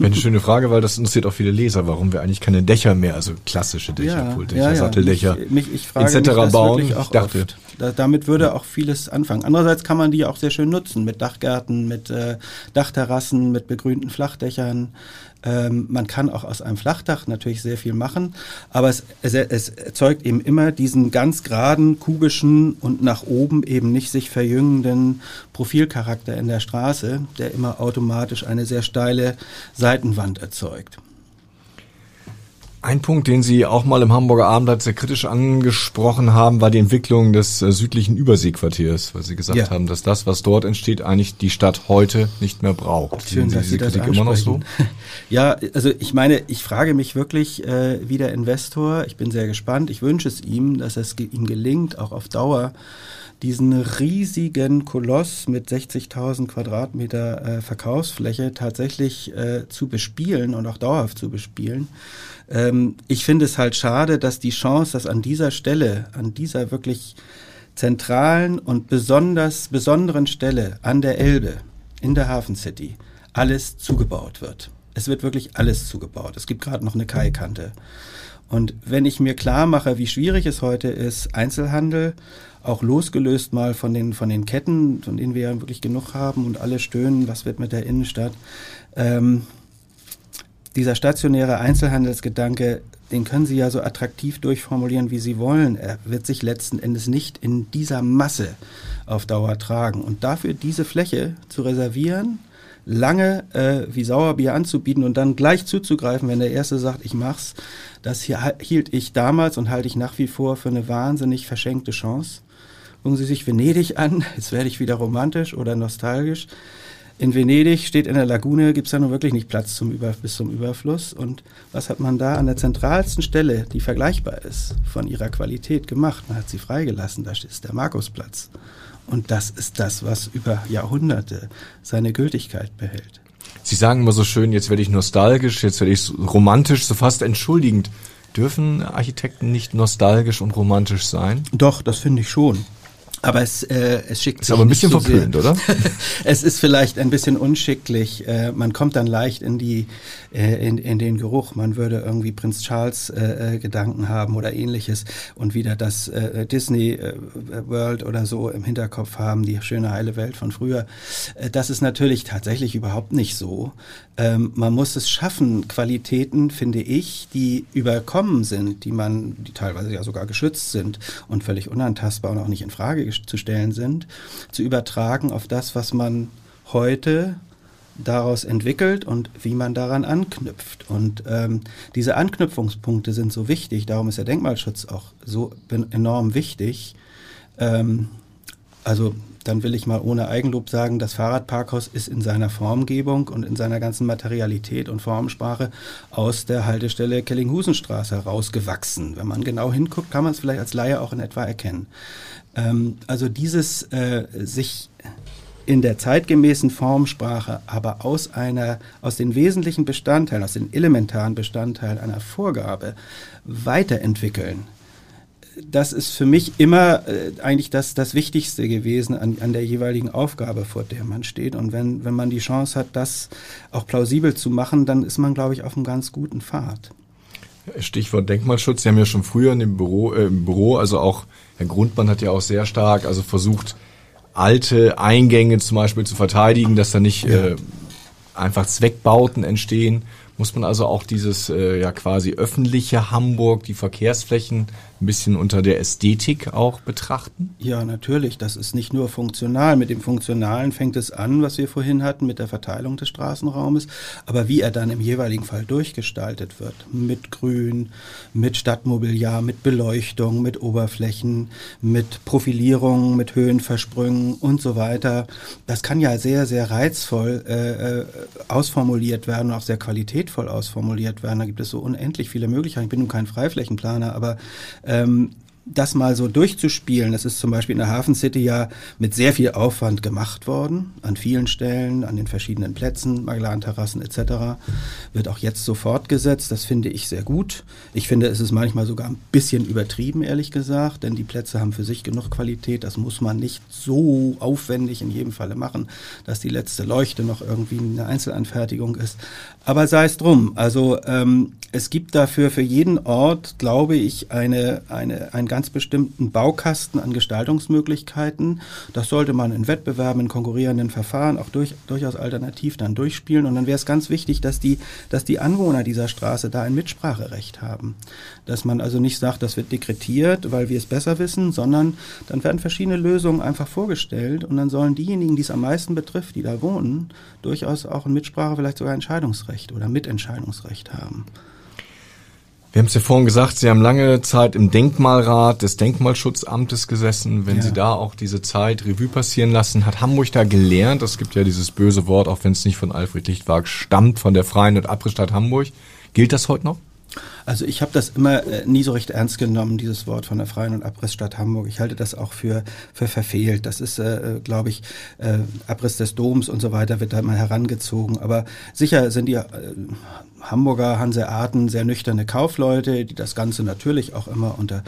Wäre eine schöne Frage, weil das interessiert auch viele Leser, warum wir eigentlich keine Dächer mehr, also klassische Dächer, ja, Pultdächer, ja. Satteldächer mich, mich, ich frage etc. Mich bauen. Ich dachte, da, damit würde auch vieles anfangen. Andererseits kann man die auch sehr schön nutzen mit Dachgärten, mit äh, Dachterrassen, mit begrünten Flachdächern. Ähm, man kann auch aus einem Flachdach natürlich sehr viel machen, aber es, es, es erzeugt eben immer diesen ganz geraden, kubischen und nach oben eben nicht sich verjüngenden Profilcharakter in der Straße, der immer automatisch eine sehr steile Seitenwand erzeugt. Ein Punkt, den Sie auch mal im Hamburger Abendblatt sehr kritisch angesprochen haben, war die Entwicklung des äh, südlichen Überseequartiers, weil Sie gesagt ja. haben, dass das, was dort entsteht, eigentlich die Stadt heute nicht mehr braucht. Schön, Sie dass Sie das Kritik immer noch so? Ja, also ich meine, ich frage mich wirklich, äh, wie der Investor, ich bin sehr gespannt, ich wünsche es ihm, dass es ihm gelingt, auch auf Dauer diesen riesigen Koloss mit 60.000 Quadratmeter äh, Verkaufsfläche tatsächlich äh, zu bespielen und auch dauerhaft zu bespielen. Ähm, ich finde es halt schade, dass die Chance, dass an dieser Stelle, an dieser wirklich zentralen und besonders besonderen Stelle an der Elbe in der Hafen City alles zugebaut wird. Es wird wirklich alles zugebaut. Es gibt gerade noch eine Kaikante. Und wenn ich mir klar mache, wie schwierig es heute ist, Einzelhandel, auch losgelöst mal von den, von den Ketten, von denen wir ja wirklich genug haben und alle stöhnen, was wird mit der Innenstadt, ähm, dieser stationäre Einzelhandelsgedanke, den können Sie ja so attraktiv durchformulieren, wie Sie wollen. Er wird sich letzten Endes nicht in dieser Masse auf Dauer tragen. Und dafür diese Fläche zu reservieren, lange äh, wie Sauerbier anzubieten und dann gleich zuzugreifen, wenn der Erste sagt, ich mach's, das hielt ich damals und halte ich nach wie vor für eine wahnsinnig verschenkte Chance. Gucken Sie sich Venedig an, jetzt werde ich wieder romantisch oder nostalgisch in Venedig steht in der Lagune, gibt es ja nun wirklich nicht Platz zum Über, bis zum Überfluss. Und was hat man da an der zentralsten Stelle, die vergleichbar ist, von ihrer Qualität gemacht? Man hat sie freigelassen, da ist der Markusplatz. Und das ist das, was über Jahrhunderte seine Gültigkeit behält. Sie sagen immer so schön, jetzt werde ich nostalgisch, jetzt werde ich romantisch, so fast entschuldigend. Dürfen Architekten nicht nostalgisch und romantisch sein? Doch, das finde ich schon. Aber es, äh, es schickt ist sich aber ein bisschen so verpönt, oder? es ist vielleicht ein bisschen unschicklich. Äh, man kommt dann leicht in die äh, in, in den Geruch. Man würde irgendwie Prinz Charles äh, äh, Gedanken haben oder ähnliches und wieder das äh, Disney äh, World oder so im Hinterkopf haben, die schöne heile Welt von früher. Äh, das ist natürlich tatsächlich überhaupt nicht so. Ähm, man muss es schaffen, Qualitäten, finde ich, die überkommen sind, die man, die teilweise ja sogar geschützt sind und völlig unantastbar und auch nicht in Frage zu stellen sind, zu übertragen auf das, was man heute daraus entwickelt und wie man daran anknüpft. Und ähm, diese Anknüpfungspunkte sind so wichtig, darum ist der Denkmalschutz auch so enorm wichtig. Ähm, Also dann will ich mal ohne Eigenlob sagen, das Fahrradparkhaus ist in seiner Formgebung und in seiner ganzen Materialität und Formensprache aus der Haltestelle Kellinghusenstraße herausgewachsen. Wenn man genau hinguckt, kann man es vielleicht als Laie auch in etwa erkennen. Ähm, also dieses äh, sich in der zeitgemäßen Formsprache, aber aus einer, aus den wesentlichen Bestandteilen, aus den elementaren Bestandteilen einer Vorgabe weiterentwickeln, das ist für mich immer äh, eigentlich das, das Wichtigste gewesen an, an der jeweiligen Aufgabe, vor der man steht. Und wenn, wenn man die Chance hat, das auch plausibel zu machen, dann ist man, glaube ich, auf einem ganz guten Pfad. Stichwort Denkmalschutz. Sie haben ja schon früher in dem Büro, äh, im Büro, also auch Herr Grundmann hat ja auch sehr stark, also versucht, alte Eingänge zum Beispiel zu verteidigen, dass da nicht äh, einfach Zweckbauten entstehen. Muss man also auch dieses äh, ja quasi öffentliche Hamburg, die Verkehrsflächen ein bisschen unter der Ästhetik auch betrachten? Ja, natürlich. Das ist nicht nur funktional. Mit dem Funktionalen fängt es an, was wir vorhin hatten, mit der Verteilung des Straßenraumes. Aber wie er dann im jeweiligen Fall durchgestaltet wird, mit Grün, mit Stadtmobiliar, mit Beleuchtung, mit Oberflächen, mit Profilierung, mit Höhenversprüngen und so weiter, das kann ja sehr, sehr reizvoll äh, äh ausformuliert werden und auch sehr qualitätvoll ausformuliert werden. Da gibt es so unendlich viele Möglichkeiten. Ich bin nun kein Freiflächenplaner, aber äh, ähm, das mal so durchzuspielen, das ist zum Beispiel in der Hafen City ja mit sehr viel Aufwand gemacht worden, an vielen Stellen, an den verschiedenen Plätzen, Magellan-Terrassen etc. Wird auch jetzt so fortgesetzt, das finde ich sehr gut. Ich finde, es ist manchmal sogar ein bisschen übertrieben, ehrlich gesagt, denn die Plätze haben für sich genug Qualität, das muss man nicht so aufwendig in jedem Falle machen, dass die letzte Leuchte noch irgendwie eine Einzelanfertigung ist. Aber sei es drum, also ähm, es gibt dafür für jeden Ort, glaube ich, eine, eine, einen ganz bestimmten Baukasten an Gestaltungsmöglichkeiten. Das sollte man in Wettbewerben, in konkurrierenden Verfahren auch durch, durchaus alternativ dann durchspielen. Und dann wäre es ganz wichtig, dass die, dass die Anwohner dieser Straße da ein Mitspracherecht haben. Dass man also nicht sagt, das wird dekretiert, weil wir es besser wissen, sondern dann werden verschiedene Lösungen einfach vorgestellt und dann sollen diejenigen, die es am meisten betrifft, die da wohnen, durchaus auch ein Mitsprache, vielleicht sogar Entscheidungsrecht oder Mitentscheidungsrecht haben. Wir haben es ja vorhin gesagt, Sie haben lange Zeit im Denkmalrat des Denkmalschutzamtes gesessen. Wenn ja. Sie da auch diese Zeit Revue passieren lassen, hat Hamburg da gelernt? Es gibt ja dieses böse Wort, auch wenn es nicht von Alfred Lichtwag stammt, von der Freien und Abrissstadt Hamburg. Gilt das heute noch? Also ich habe das immer äh, nie so recht ernst genommen, dieses Wort von der Freien und Abrissstadt Hamburg. Ich halte das auch für, für verfehlt. Das ist, äh, glaube ich, äh, Abriss des Doms und so weiter wird da mal herangezogen. Aber sicher sind die äh, Hamburger Hanseaten sehr nüchterne Kaufleute, die das Ganze natürlich auch immer unter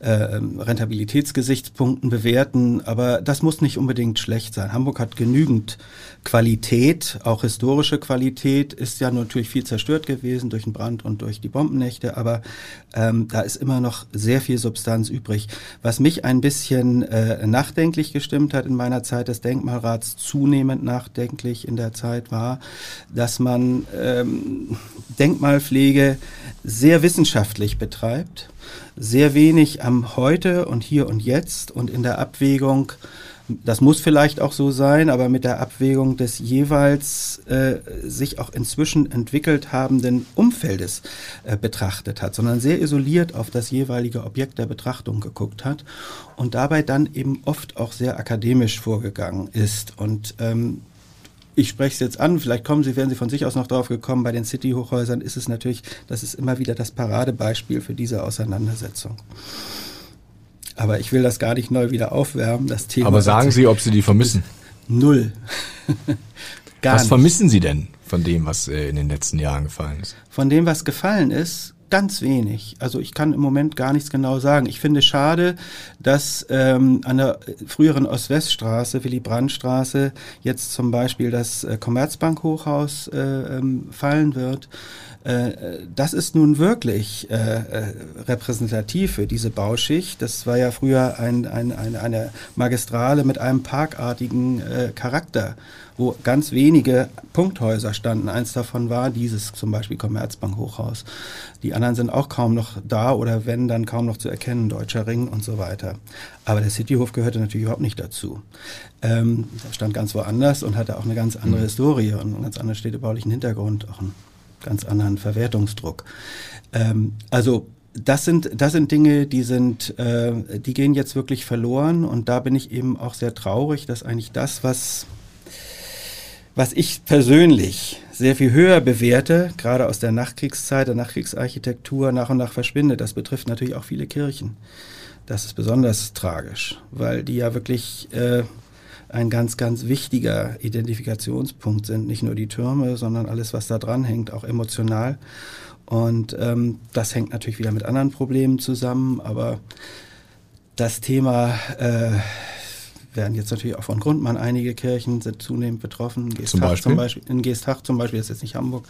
äh, Rentabilitätsgesichtspunkten bewerten. Aber das muss nicht unbedingt schlecht sein. Hamburg hat genügend Qualität, auch historische Qualität, ist ja natürlich viel zerstört gewesen durch den Brand und durch die Bombennächte, aber ähm, da ist immer noch sehr viel Substanz übrig. Was mich ein bisschen äh, nachdenklich gestimmt hat in meiner Zeit des Denkmalrats, zunehmend nachdenklich in der Zeit war, dass man ähm, Denkmalpflege sehr wissenschaftlich betreibt, sehr wenig am Heute und Hier und Jetzt und in der Abwägung das muss vielleicht auch so sein, aber mit der Abwägung des jeweils äh, sich auch inzwischen entwickelt habenden Umfeldes äh, betrachtet hat, sondern sehr isoliert auf das jeweilige Objekt der Betrachtung geguckt hat und dabei dann eben oft auch sehr akademisch vorgegangen ist. Und ähm, ich spreche es jetzt an, vielleicht kommen Sie, werden Sie von sich aus noch drauf gekommen, bei den City-Hochhäusern ist es natürlich, das ist immer wieder das Paradebeispiel für diese Auseinandersetzung. Aber ich will das gar nicht neu wieder aufwärmen, das Thema. Aber sagen Sie, ob Sie die vermissen? Null. gar was nicht. vermissen Sie denn von dem, was äh, in den letzten Jahren gefallen ist? Von dem, was gefallen ist, ganz wenig. Also ich kann im Moment gar nichts genau sagen. Ich finde schade, dass ähm, an der früheren Ost-West-Straße, Willy-Brandt-Straße, jetzt zum Beispiel das äh, Commerzbank-Hochhaus äh, ähm, fallen wird. Äh, das ist nun wirklich äh, äh, repräsentativ für diese Bauschicht. Das war ja früher ein, ein, ein, eine Magistrale mit einem parkartigen äh, Charakter, wo ganz wenige Punkthäuser standen. Eins davon war dieses zum Beispiel Commerzbank Hochhaus. Die anderen sind auch kaum noch da oder wenn, dann kaum noch zu erkennen, Deutscher Ring und so weiter. Aber der Cityhof gehörte natürlich überhaupt nicht dazu. Ähm, stand ganz woanders und hatte auch eine ganz andere mhm. Historie und einen ganz anderen städtebaulichen Hintergrund, auch ein ganz anderen Verwertungsdruck. Ähm, also das sind, das sind Dinge, die sind, äh, die gehen jetzt wirklich verloren und da bin ich eben auch sehr traurig, dass eigentlich das, was, was ich persönlich sehr viel höher bewerte, gerade aus der Nachkriegszeit, der Nachkriegsarchitektur nach und nach verschwindet. Das betrifft natürlich auch viele Kirchen. Das ist besonders tragisch, weil die ja wirklich äh, ein ganz, ganz wichtiger Identifikationspunkt sind. Nicht nur die Türme, sondern alles, was da dran hängt, auch emotional. Und ähm, das hängt natürlich wieder mit anderen Problemen zusammen, aber das Thema äh, werden jetzt natürlich auch von Grundmann. Einige Kirchen sind zunehmend betroffen. Geestach zum Beispiel? Zum Beispiel in Geestach zum Beispiel, das ist jetzt nicht Hamburg,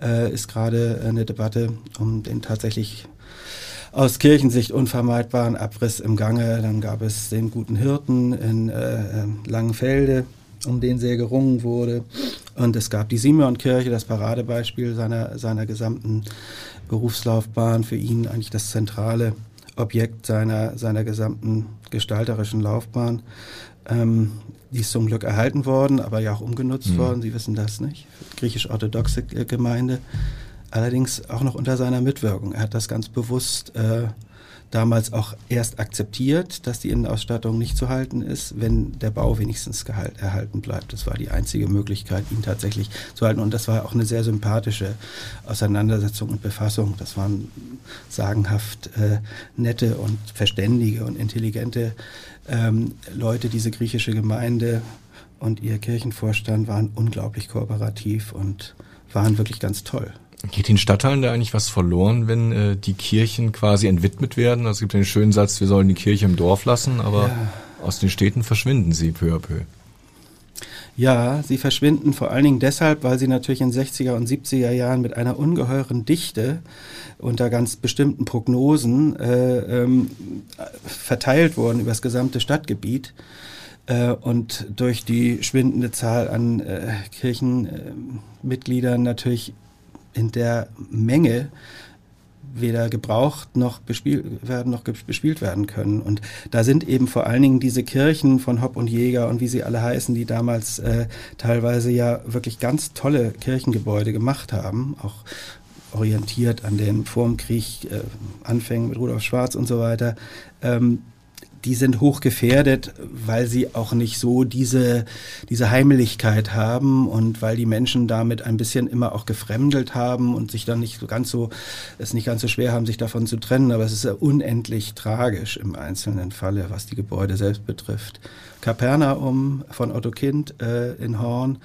äh, ist gerade eine Debatte um den tatsächlich aus Kirchensicht unvermeidbaren Abriss im Gange. Dann gab es den guten Hirten in äh, ähm, Langenfelde, um den sehr gerungen wurde. Und es gab die Simeonkirche, das Paradebeispiel seiner, seiner gesamten Berufslaufbahn, für ihn eigentlich das zentrale Objekt seiner, seiner gesamten gestalterischen Laufbahn. Ähm, die ist zum Glück erhalten worden, aber ja auch umgenutzt mhm. worden. Sie wissen das nicht. Griechisch-orthodoxe Gemeinde allerdings auch noch unter seiner Mitwirkung. Er hat das ganz bewusst äh, damals auch erst akzeptiert, dass die Innenausstattung nicht zu halten ist, wenn der Bau wenigstens gehalt, erhalten bleibt. Das war die einzige Möglichkeit, ihn tatsächlich zu halten. Und das war auch eine sehr sympathische Auseinandersetzung und Befassung. Das waren sagenhaft äh, nette und verständige und intelligente ähm, Leute, diese griechische Gemeinde und ihr Kirchenvorstand waren unglaublich kooperativ und waren wirklich ganz toll. Geht den Stadtteilen da eigentlich was verloren, wenn äh, die Kirchen quasi entwidmet werden? Also es gibt den schönen Satz, wir sollen die Kirche im Dorf lassen, aber ja. aus den Städten verschwinden sie peu à peu. Ja, sie verschwinden vor allen Dingen deshalb, weil sie natürlich in 60er und 70er Jahren mit einer ungeheuren Dichte unter ganz bestimmten Prognosen äh, ähm, verteilt wurden über das gesamte Stadtgebiet. Äh, und durch die schwindende Zahl an äh, Kirchenmitgliedern natürlich in der Menge weder gebraucht noch bespielt werden noch bespielt werden können. Und da sind eben vor allen Dingen diese Kirchen von Hopp und Jäger und wie sie alle heißen, die damals äh, teilweise ja wirklich ganz tolle Kirchengebäude gemacht haben, auch orientiert an den Vormkrieg äh, Anfängen mit Rudolf Schwarz und so weiter. Ähm, die sind hoch gefährdet, weil sie auch nicht so diese, diese Heimeligkeit haben und weil die Menschen damit ein bisschen immer auch gefremdelt haben und sich dann nicht so ganz so, es nicht ganz so schwer haben, sich davon zu trennen. Aber es ist ja unendlich tragisch im einzelnen Falle, was die Gebäude selbst betrifft. Kapernaum von Otto Kind äh, in Horn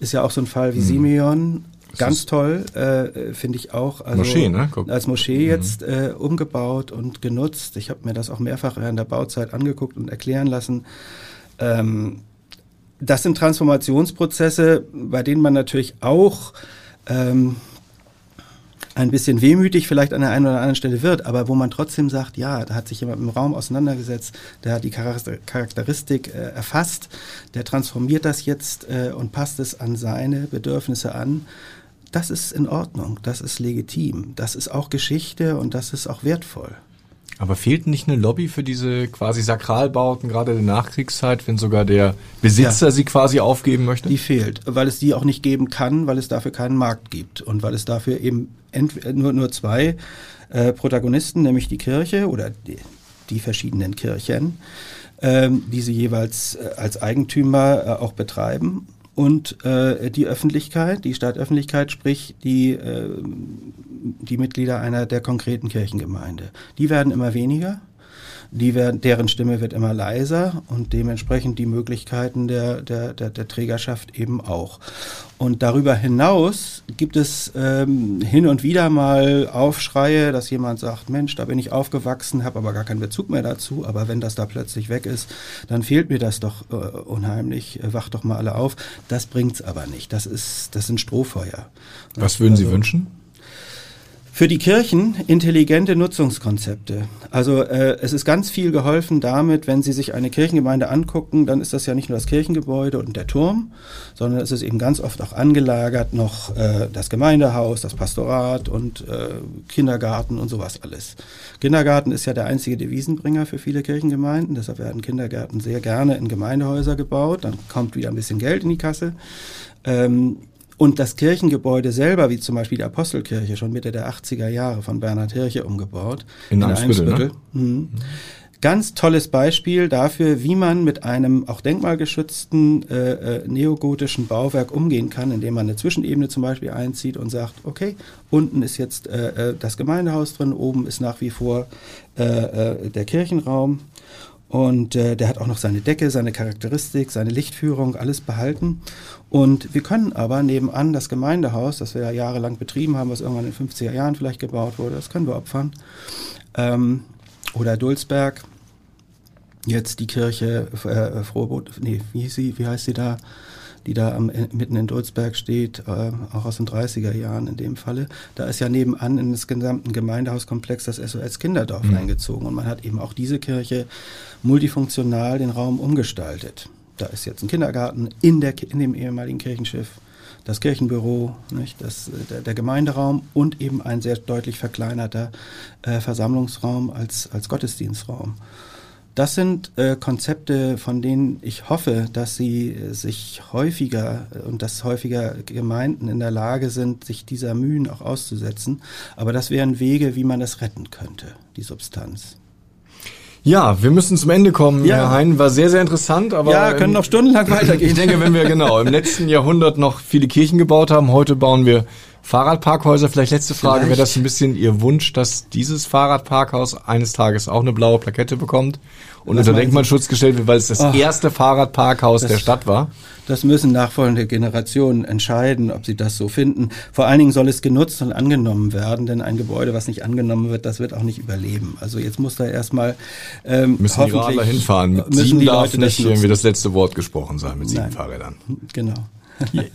ist ja auch so ein Fall wie mhm. Simeon. Ganz toll, äh, finde ich auch. Also Moschee, ne? Guck. Als Moschee mhm. jetzt äh, umgebaut und genutzt. Ich habe mir das auch mehrfach während der Bauzeit angeguckt und erklären lassen. Ähm, das sind Transformationsprozesse, bei denen man natürlich auch ähm, ein bisschen wehmütig vielleicht an der einen oder anderen Stelle wird, aber wo man trotzdem sagt, ja, da hat sich jemand im Raum auseinandergesetzt, der hat die Charakteristik äh, erfasst, der transformiert das jetzt äh, und passt es an seine Bedürfnisse an das ist in Ordnung, das ist legitim, das ist auch Geschichte und das ist auch wertvoll. Aber fehlt nicht eine Lobby für diese quasi Sakralbauten, gerade der Nachkriegszeit, wenn sogar der Besitzer ja, sie quasi aufgeben möchte? Die fehlt, weil es die auch nicht geben kann, weil es dafür keinen Markt gibt und weil es dafür eben nur, nur zwei äh, Protagonisten, nämlich die Kirche oder die, die verschiedenen Kirchen, ähm, die sie jeweils äh, als Eigentümer äh, auch betreiben und äh, die Öffentlichkeit, die Stadtöffentlichkeit, sprich die, äh, die Mitglieder einer der konkreten Kirchengemeinde. Die werden immer weniger die werden, deren Stimme wird immer leiser und dementsprechend die Möglichkeiten der, der, der, der Trägerschaft eben auch. Und darüber hinaus gibt es ähm, hin und wieder mal Aufschreie, dass jemand sagt, Mensch, da bin ich aufgewachsen, habe aber gar keinen Bezug mehr dazu, aber wenn das da plötzlich weg ist, dann fehlt mir das doch äh, unheimlich, wacht doch mal alle auf. Das bringt's aber nicht, das, ist, das sind Strohfeuer. Was würden Sie also, wünschen? Für die Kirchen intelligente Nutzungskonzepte. Also äh, es ist ganz viel geholfen damit, wenn Sie sich eine Kirchengemeinde angucken, dann ist das ja nicht nur das Kirchengebäude und der Turm, sondern es ist eben ganz oft auch angelagert noch äh, das Gemeindehaus, das Pastorat und äh, Kindergarten und sowas alles. Kindergarten ist ja der einzige Devisenbringer für viele Kirchengemeinden, deshalb werden Kindergärten sehr gerne in Gemeindehäuser gebaut, dann kommt wieder ein bisschen Geld in die Kasse. Ähm, Und das Kirchengebäude selber, wie zum Beispiel die Apostelkirche, schon Mitte der 80er Jahre von Bernhard Hirche umgebaut. In, in Eimsbüttel. Ne? Mhm. Ganz tolles Beispiel dafür, wie man mit einem auch denkmalgeschützten äh, äh, neogotischen Bauwerk umgehen kann, indem man eine Zwischenebene zum Beispiel einzieht und sagt, okay, unten ist jetzt äh, äh das Gemeindehaus drin, oben ist nach wie vor äh, äh, der Kirchenraum. Und äh, der hat auch noch seine Decke, seine Charakteristik, seine Lichtführung, alles behalten. Und wir können aber nebenan das Gemeindehaus, das wir ja jahrelang betrieben haben, was irgendwann in den 50er Jahren vielleicht gebaut wurde, das können wir opfern. Ähm, oder Dulsberg, jetzt die Kirche äh, Frohbot, nee, wie, sie, wie heißt sie da? die da am, mitten in Dulsberg steht, äh, auch aus den 30er Jahren in dem Falle. Da ist ja nebenan in das gesamten Gemeindehauskomplex das SOS Kinderdorf mhm. eingezogen und man hat eben auch diese Kirche multifunktional den Raum umgestaltet. Da ist jetzt ein Kindergarten in, der, in dem ehemaligen Kirchenschiff, das Kirchenbüro, nicht, das, der, der Gemeinderaum und eben ein sehr deutlich verkleinerter äh, Versammlungsraum als, als Gottesdienstraum. Das sind äh, Konzepte, von denen ich hoffe, dass sie äh, sich häufiger äh, und dass häufiger Gemeinden in der Lage sind, sich dieser Mühen auch auszusetzen. Aber das wären Wege, wie man das retten könnte, die Substanz. Ja, wir müssen zum Ende kommen, ja. Herr Hein. War sehr, sehr interessant. Aber ja, können noch stundenlang weitergehen. Ich denke, wenn wir genau im letzten Jahrhundert noch viele Kirchen gebaut haben, heute bauen wir Fahrradparkhäuser. Vielleicht letzte Frage, wäre das ein bisschen Ihr Wunsch, dass dieses Fahrradparkhaus eines Tages auch eine blaue Plakette bekommt und unter Denkmalschutz gestellt wird, weil es das oh, erste Fahrradparkhaus der Stadt war? Das müssen nachfolgende Generationen entscheiden, ob sie das so finden. Vor allen Dingen soll es genutzt und angenommen werden, denn ein Gebäude, was nicht angenommen wird, das wird auch nicht überleben. Also jetzt muss da erstmal ähm, müssen die Radler hinfahren. Mit sieben darf nicht irgendwie das letzte Wort gesprochen sein mit sieben Nein. Fahrrädern. Genau.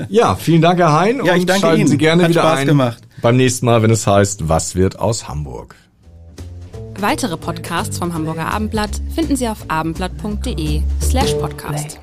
Ja, vielen Dank, Herr Hein. Ja, ich danke schalten Ihnen. Sie gerne Hat wieder Spaß ein gemacht. beim nächsten Mal, wenn es heißt, was wird aus Hamburg? Weitere Podcasts vom Hamburger Abendblatt finden Sie auf abendblatt.de slash podcast.